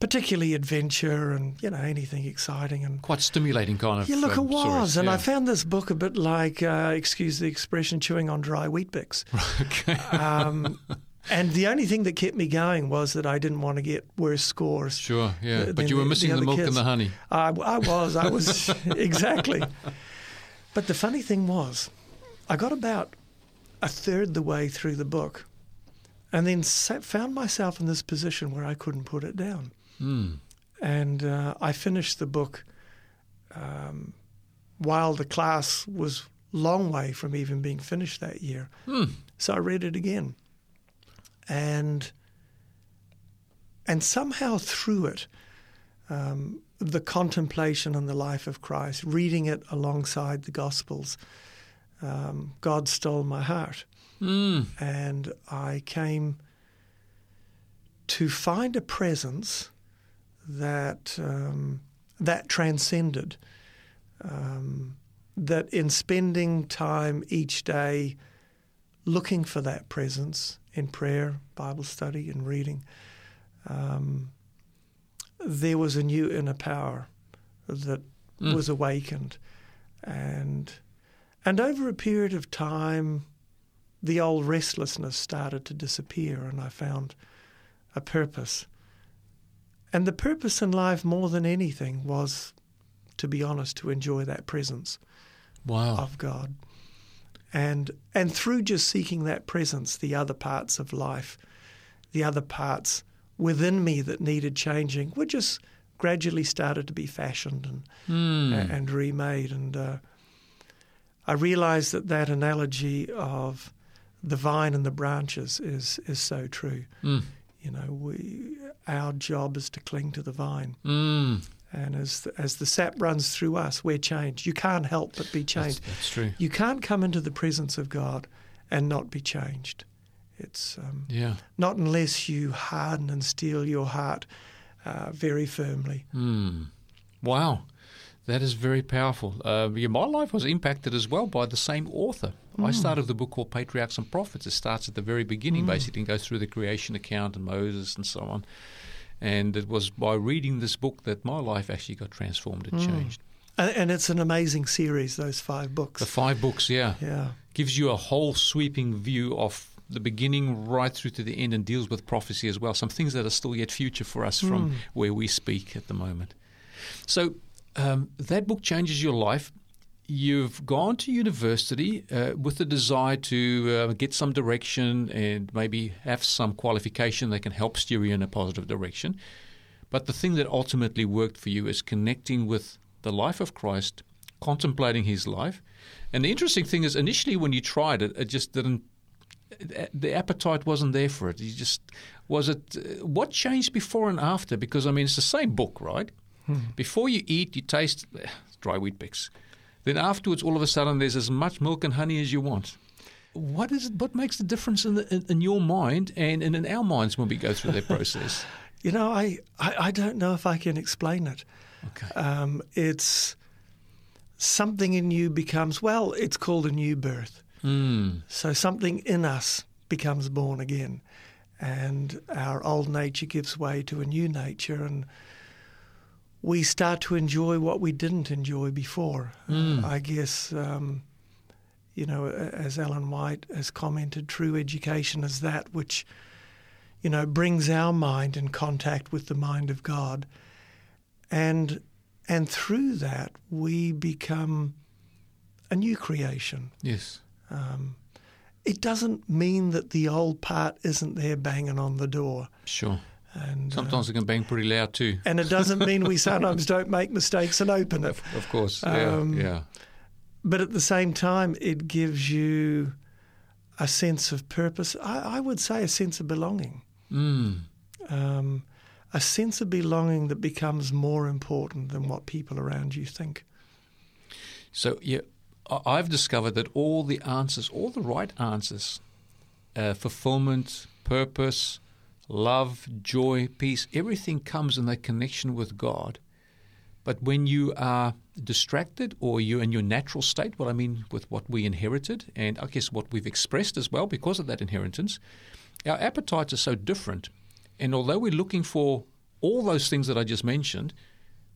particularly adventure and you know anything exciting. And Quite stimulating kind of. yeah, look, it um, was, stories. and I found this book a bit like, uh, excuse the expression, chewing on dry Weet-Bix. okay. Um, and the only thing that kept me going was that I didn't want to get worse scores. Sure. Yeah. the- but you were missing the, other milk kids. and the honey. I, I was, I was exactly. But the funny thing was, I got about a third the way through the book, and then sa found myself in this position where I couldn't put it down. Mm. And uh, I finished the book um, while the class was long way from even being finished that year. Mm. So I read it again, and and somehow through it, um, the contemplation on the life of Christ, reading it alongside the Gospels, um, God stole my heart, Mm. and I came to find a presence that um, that transcended. Um, that in spending time each day looking for that presence in prayer, Bible study, and reading, um, there was a new inner power that Mm. was awakened, and and over a period of time, the old restlessness started to disappear, and I found a purpose. And the purpose in life, more than anything, was, to be honest, to enjoy that presence Wow. of God. and and through just seeking that presence, the other parts of life, the other parts within me that needed changing, were just gradually started to be fashioned and Mm. and remade. And uh, I realize that that analogy of the vine and the branches is is so true. Mm. You know, we our job is to cling to the vine, Mm. and as the, as the sap runs through us, we're changed. You can't help but be That's, changed. that's true. You can't come into the presence of God and not be changed. It's um, Yeah. not unless you harden and steel your heart uh, very firmly. Mm. Wow. That is very powerful. Uh, yeah, my life was impacted as well by the same author. I mm. started the book called Patriarchs and Prophets. It starts at the very beginning, mm. basically, and goes through the creation account and Moses and so on. And it was by reading this book that my life actually got transformed and mm. changed. And, and it's an amazing series, those five books. The five books, yeah, yeah. gives you a whole sweeping view of the beginning right through to the end and deals with prophecy as well. Some things that are still yet future for us from where we speak at the moment. So um, that book changes your life. You've gone to university uh, with the desire to uh, get some direction and maybe have some qualification that can help steer you in a positive direction. But the thing that ultimately worked for you is connecting with the life of Christ, contemplating his life. And the interesting thing is, initially when you tried it, it just didn't. The appetite wasn't there for it. You just was it. uh, What changed before and after? Because I mean, it's the same book, right? Before you eat, you taste dry Weet-Bix. Then afterwards, all of a sudden, there's as much milk and honey as you want. What is it? What makes the difference in, the, in, in your mind and, and in our minds when we go through that process? You know, I, I, I don't know if I can explain it. Okay. Um, it's something in you becomes, well, it's called a new birth. Mm. So something in us becomes born again, and our old nature gives way to a new nature, and we start to enjoy what we didn't enjoy before. Mm. I guess, um, you know, as Ellen White has commented, true education is that which, you know, brings our mind in contact with the mind of God, and and through that we become a new creation. Yes. Um, it doesn't mean that the old part isn't there banging on the door. Sure. And, uh, Sometimes it can bang pretty loud too. and it doesn't mean we sometimes don't make mistakes and open it. Of, of course. Yeah. Um, yeah. But at the same time, it gives you a sense of purpose. I, I would say a sense of belonging. Mm. Um, a sense of belonging that becomes more important than what people around you think. So yeah, I've discovered that all the answers, all the right answers, uh, fulfillment, purpose, love, joy, peace, everything comes in that connection with God. But when you are distracted or you're in your natural state, what I mean with what we inherited, and I guess what we've expressed as well because of that inheritance, our appetites are so different. And although we're looking for all those things that I just mentioned,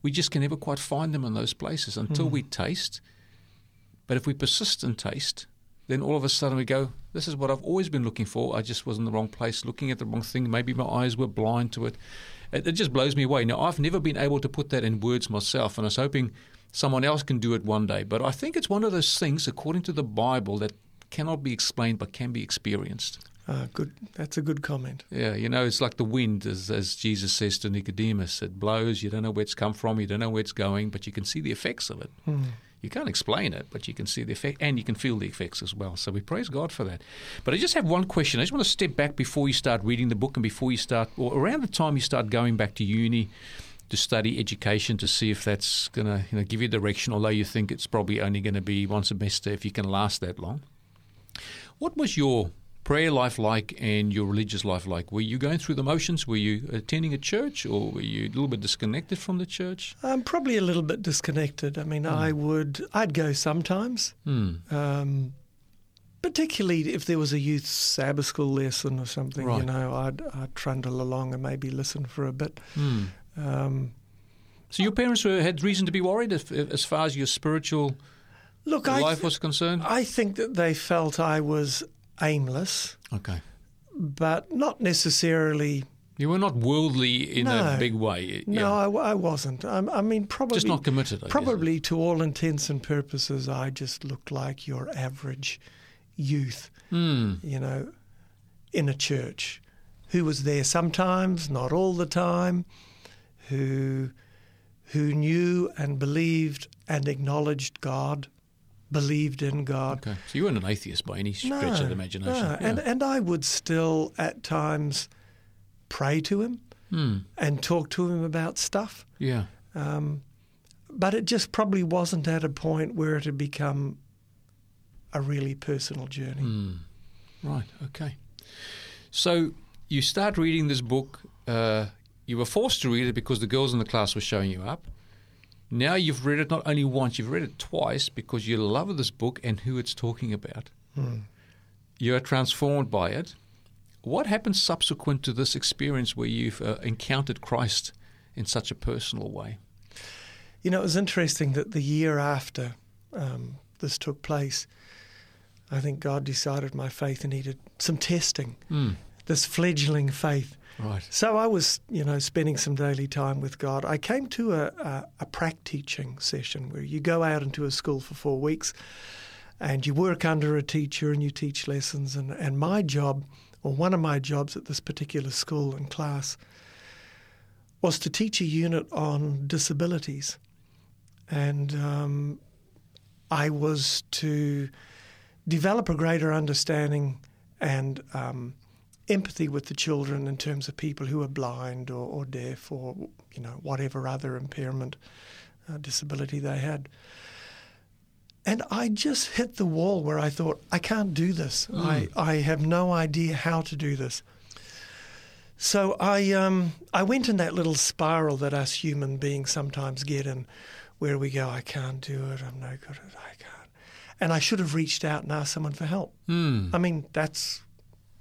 we just can never quite find them in those places until hmm. we taste. But if we persist in taste, then all of a sudden we go, This is what I've always been looking for. I just was in the wrong place, looking at the wrong thing. Maybe my eyes were blind to it. It, it just blows me away. Now, I've never been able to put that in words myself, and I was hoping someone else can do it one day. But I think it's one of those things, according to the Bible, that cannot be explained but can be experienced. Uh, good. That's a good comment. Yeah, you know, it's like the wind, as, as Jesus says to Nicodemus. It blows, you don't know where it's come from, you don't know where it's going, but you can see the effects of it. You can't explain it, but you can see the effect, and you can feel the effects as well. So we praise God for that. But I just have one question. I just want to step back before you start reading the book and before you start, or around the time you start going back to uni to study education to see if that's going to you know, give you direction, although you think it's probably only going to be one semester if you can last that long. What was your prayer life like and your religious life like? Were you going through the motions? Were you attending a church or were you a little bit disconnected from the church? I'm probably a little bit disconnected. I mean, I would, I'd go sometimes, Hmm. um, particularly if there was a youth Sabbath school lesson or something. You know, I'd, I'd trundle along and maybe listen for a bit. Hmm. Um, So your parents were, had reason to be worried if, if, as far as your spiritual look, I, life was concerned? I think that they felt I was aimless, Okay. but not necessarily. You were not worldly in a big way. No, yeah. I, I wasn't. I, I mean, probably Just not committed, I guess. Probably to all intents and purposes, I just looked like your average youth, Mm. you know, in a church, who was there sometimes, not all the time, who who knew and believed and acknowledged God, believed in God. Okay. So you weren't an atheist by any stretch of the imagination. no. Yeah. And and I would still at times pray to him Mm. and talk to him about stuff. Yeah. Um, but it just probably wasn't at a point where it had become a really personal journey. Mm. Right. Okay. So you start reading this book. Uh, you were forced to read it because the girls in the class were showing you up. Now you've read it not only once, you've read it twice because you love this book and who it's talking about. Hmm. You are transformed by it. What happens subsequent to this experience where you've uh, encountered Christ in such a personal way? You know, it was interesting that the year after um, this took place, I think God decided my faith needed some testing, Mm. this fledgling faith. Right. So I was, you know, spending some daily time with God. I came to a, a, a prac teaching session where you go out into a school for four weeks and you work under a teacher and you teach lessons. And, and my job, or one of my jobs at this particular school and class, was to teach a unit on disabilities. And um, I was to develop a greater understanding and um, empathy with the children in terms of people who are blind or, or deaf or you know whatever other impairment uh, disability they had. And I just hit the wall where I thought I can't do this. I, I have no idea how to do this. So I um, I went in that little spiral that us human beings sometimes get in where we go I can't do it. I'm no good at it. I can't. And I should have reached out and asked someone for help. Mm. I mean that's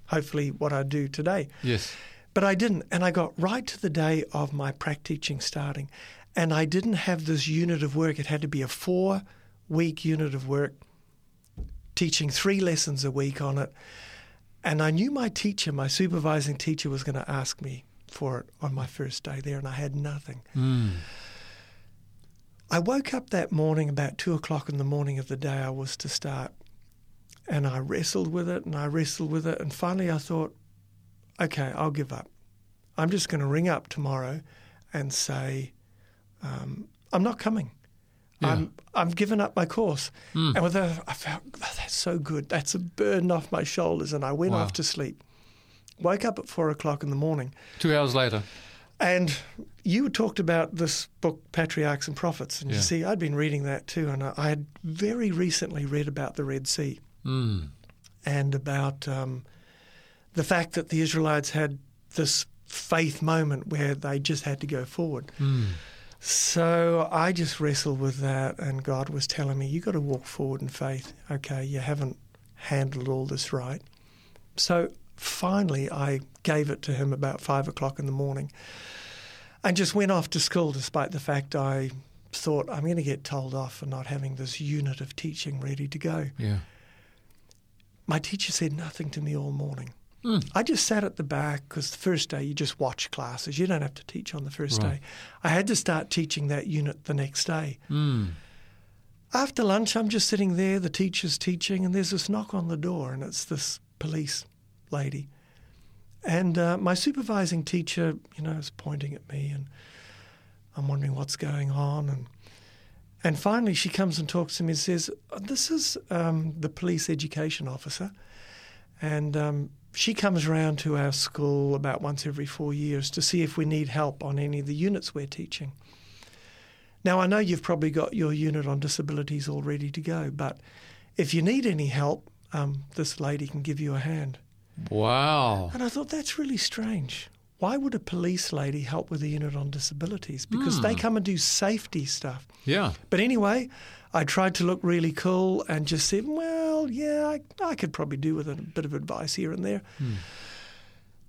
hopefully what I do today. Yes. But I didn't. And I got right to the day of my prac teaching starting. And I didn't have this unit of work. It had to be a four week unit of work, teaching three lessons a week on it. And I knew my teacher, my supervising teacher, was going to ask me for it on my first day there, and I had nothing. Mm. I woke up that morning about two o'clock in the morning of the day I was to start, and I wrestled with it and I wrestled with it, and finally I thought, okay, I'll give up. I'm just going to ring up tomorrow and say, um, I'm not coming. Yeah. I'm I've given up my course. Mm. And with that, I felt "Oh, that's so good. That's a burden off my shoulders, and I went Wow. off to sleep. Woke up at four o'clock in the morning, Two hours later. and you talked about this book, Patriarchs and Prophets. And Yeah. you see, I'd been reading that too. And I I had very recently read about the Red Sea Mm. and about um, the fact that the Israelites had this faith moment where they just had to go forward. Mm. So I just wrestled with that, and God was telling me, you got to walk forward in faith. Okay, you haven't handled all this right. So finally, I gave it to him about five o'clock in the morning and just went off to school despite the fact I thought I'm going to get told off for not having this unit of teaching ready to go. Yeah. My teacher said nothing to me all morning. Hmm. I just sat at the back because the first day you just watch classes. You don't have to teach on the first Right. day. I had to start teaching that unit the next day. Mm. After lunch, I'm just sitting there, the teacher's teaching, and there's this knock on the door, and it's this police lady. And uh, my supervising teacher, you know, is pointing at me, and I'm wondering what's going on. And and finally, she comes and talks to me and says, "This is um, the police education officer," and um, she comes around to our school about once every four years to see if we need help on any of the units we're teaching. Now, I know you've probably got your unit on disabilities all ready to go, but if you need any help, um, this lady can give you a hand. Wow. And I thought that's really strange. Why would a police lady help with a unit on disabilities? Because they come and do safety stuff. Yeah. But anyway, I tried to look really cool and just said, well, yeah, I, I could probably do with a bit of advice here and there.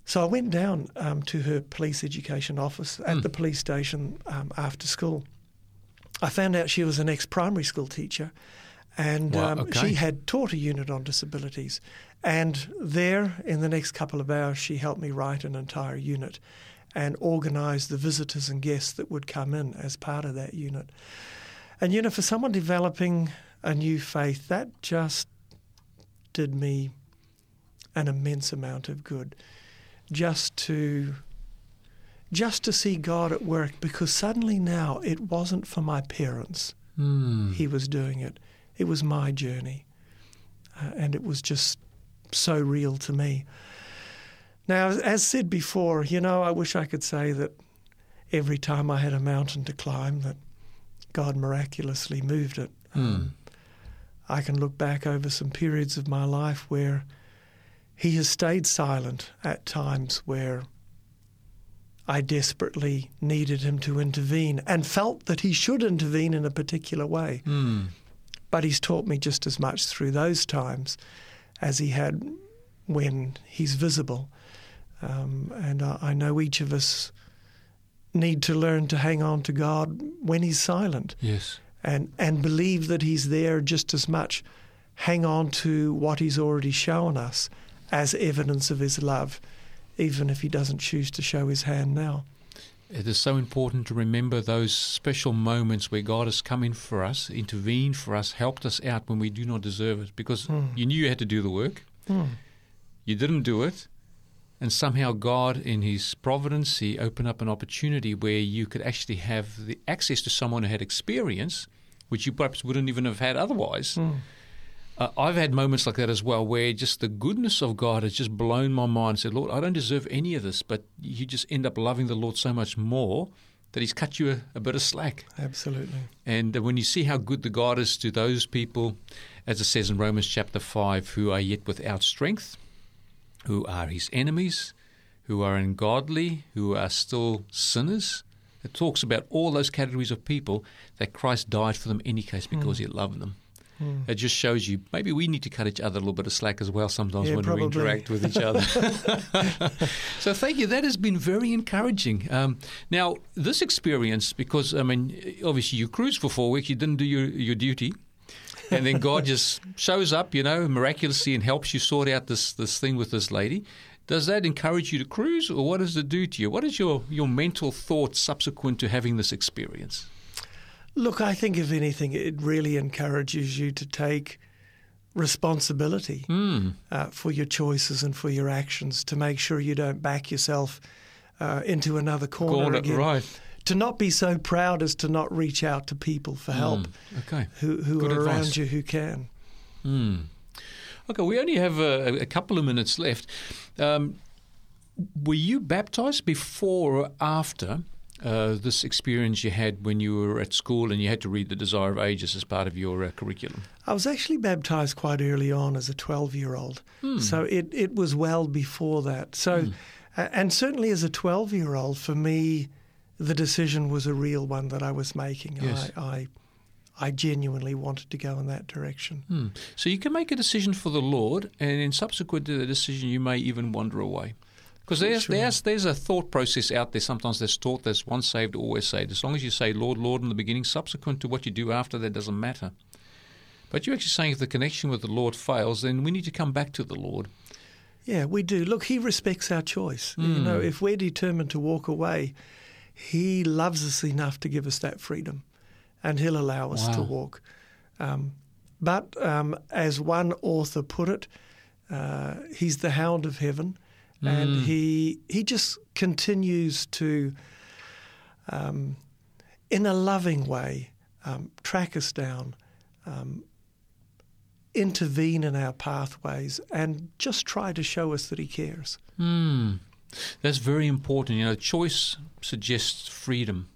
So I went down um, to her police education office at the police station um, after school. I found out she was an ex primary school teacher and Wow, um, okay. she had taught a unit on disabilities. And there, in the next couple of hours, she helped me write an entire unit and organise the visitors and guests that would come in as part of that unit. And you know, for someone developing a new faith, that just did me an immense amount of good. Just to just to see God at work because suddenly now it wasn't for my parents. Mm. He was doing it. It was my journey. Uh, and it was just so real to me. Now, as said before, you know, I wish I could say that every time I had a mountain to climb, that God miraculously moved it. Mm. Um, I can look back over some periods of my life where He has stayed silent at times where I desperately needed Him to intervene and felt that He should intervene in a particular way. Mm. But He's taught me just as much through those times as He had when He's visible. Um, and I, I know each of us need to learn to hang on to God when He's silent Yes. and and believe that he's there just as much hang on to what he's already shown us as evidence of his love even if he doesn't choose to show his hand now It is so important to remember those special moments where God has come in for us, intervened for us, helped us out when we do not deserve it. Because hmm. you knew you had to do the work, hmm. you didn't do it, and somehow God, in His providence, He opened up an opportunity where you could actually have the access to someone who had experience, which you perhaps wouldn't even have had otherwise. Hmm. Uh, I've had moments like that as well, where just the goodness of God has just blown my mind. Said, Lord, I don't deserve any of this, but you just end up loving the Lord so much more that He's cut you a, a bit of slack. absolutely And uh, when you see how good the God is to those people, as it says in Romans chapter 5, who are yet without strength, who are his enemies, who are ungodly, who are still sinners, it talks about all those categories of people that Christ died for them in any case because he loved them. It just shows you maybe we need to cut each other a little bit of slack as well sometimes Yeah, when probably. we interact with each other. so thank you. That has been very encouraging. Um, now, this experience, because I mean, obviously you cruised for four weeks, you didn't do your, your duty. And then God just shows up, you know, miraculously and helps you sort out this, this thing with this lady. Does that encourage you to cruise, or what does it do to you? What is your, your mental thought subsequent to having this experience? Look i think if anything it really encourages you to take responsibility Mm. uh, for your choices and for your actions to make sure you don't back yourself uh, into another corner, Corner, again right. to not be so proud as to not reach out to people for help Mm, Okay. who, who Good are advice. around you who can. Hmm. Okay, we only have a, a couple of minutes left. Um, were you baptized before or after uh, this experience you had when you were at school and you had to read The Desire of Ages as part of your uh, curriculum? I was actually baptized quite early on as a 12 year old. So it, it was well before that. So, a- and certainly as a 12 year old, for me, the decision was a real one that I was making. Yes. I, I, I genuinely wanted to go in that direction. Hmm. So you can make a decision for the Lord, and in subsequent to the decision, you may even wander away. Because there's, Sure. there's, there's a thought process out there. Sometimes there's thought that's once saved, always saved. As long as you say Lord, Lord in the beginning, subsequent to what you do after that doesn't matter. But you're actually saying if the connection with the Lord fails, then we need to come back to the Lord. Yeah, we do. Look, he respects our choice. You know, if we're determined to walk away, he loves us enough to give us that freedom, and he'll allow us to walk. Um, but um, as one author put it, uh, he's the hound of heaven, and he he just continues to, um, in a loving way, um, track us down. Um, intervene in our pathways and just try to show us that he cares. Hmm. That's very important. You know, choice suggests freedom.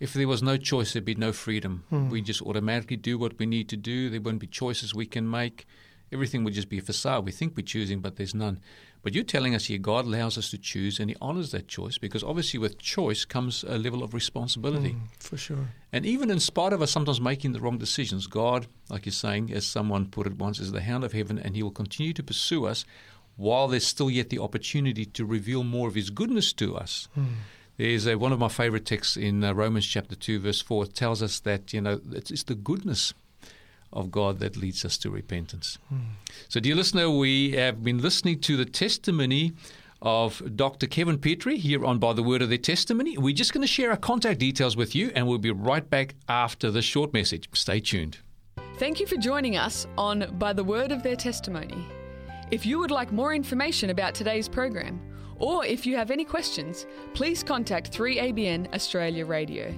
If there was no choice, there'd be no freedom. We just automatically do what we need to do. There wouldn't be choices we can make. Everything would just be a facade. We think we're choosing, but there's none. But you're telling us here God allows us to choose and He honors that choice because obviously with choice comes a level of responsibility. For sure. And even in spite of us sometimes making the wrong decisions, God, like you're saying, as someone put it once, is the hound of heaven and He will continue to pursue us while there's still yet the opportunity to reveal more of His goodness to us. There's a, one of my favorite texts in uh, Romans chapter 2, verse 4. Tells us that, you know, it's, it's the goodness of God that leads us to repentance. Hmm. So, dear listener, we have been listening to the testimony of Dr. Kevin Petrie here on By the Word of Their Testimony. We're just going to share our contact details with you, and we'll be right back after this short message. Stay tuned. Thank you for joining us on By the Word of Their Testimony. If you would like more information about today's program, or if you have any questions, please contact 3ABN Australia Radio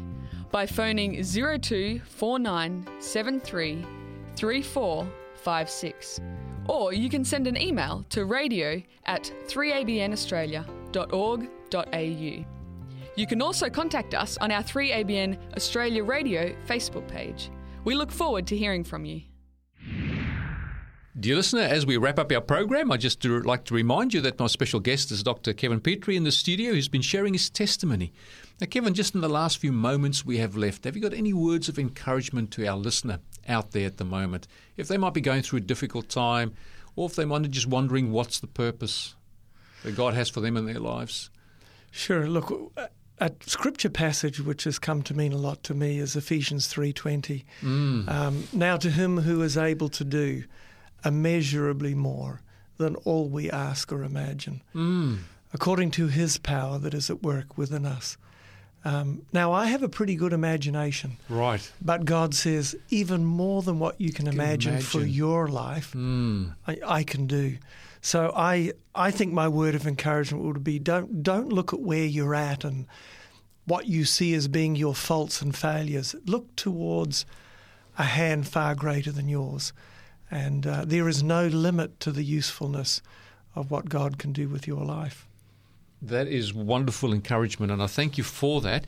by phoning 024973 3456. Or you can send an email to radio at 3abnaustralia.org.au. You can also contact us on our 3ABN Australia Radio Facebook page. We look forward to hearing from you. Dear listener, as we wrap up our program, I'd just like to remind you that my special guest is Dr. Kevin Petrie in the studio, who's been sharing his testimony. Now, Kevin, just in the last few moments we have left, have you got any words of encouragement to our listener out there at the moment? If they might be going through a difficult time, or if they might be just wondering what's the purpose that God has for them in their lives? Sure. Look, a scripture passage which has come to mean a lot to me is Ephesians three twenty. Mm. Um, now to him who is able to do immeasurably more than all we ask or imagine, mm. according to his power that is at work within us. Um, now, I have a pretty good imagination. Right. But God says, even more than what you can, can imagine, imagine, for your life, mm. I, I, can do. So I, I think my word of encouragement would be don't, don't look at where you're at and what you see as being your faults and failures. Look towards a hand far greater than yours. And uh, there is no limit to the usefulness of what God can do with your life. That is wonderful encouragement, and I thank you for that.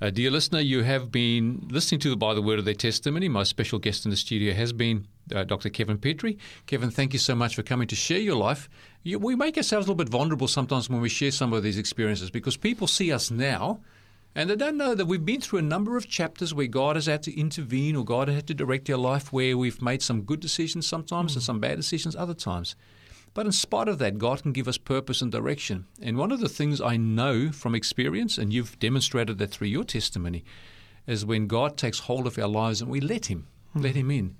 Uh, dear listener, you have been listening to the By the Word of Their Testimony. My special guest in the studio has been uh, Dr. Kevin Petrie. Kevin, thank you so much for coming to share your life. You, we make ourselves a little bit vulnerable sometimes when we share some of these experiences because people see us now and they don't know that we've been through a number of chapters where God has had to intervene or God has had to direct our life, where we've made some good decisions sometimes mm. and some bad decisions other times. But in spite of that, God can give us purpose and direction. And one of the things I know from experience, and you've demonstrated that through your testimony, is when God takes hold of our lives and we let Him, mm. let Him in,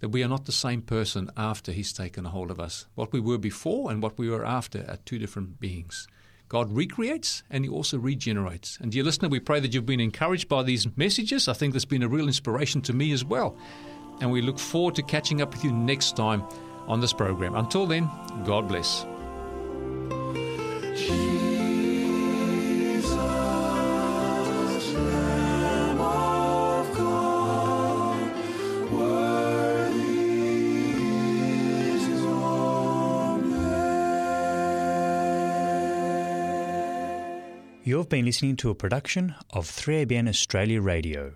that we are not the same person after He's taken a hold of us. What we were before and what we were after are two different beings. God recreates and He also regenerates. And dear listener, we pray that you've been encouraged by these messages. I think there's been a real inspiration to me as well. And we look forward to catching up with you next time on this program. Until then, God bless. You've been listening to a production of 3ABN Australia Radio.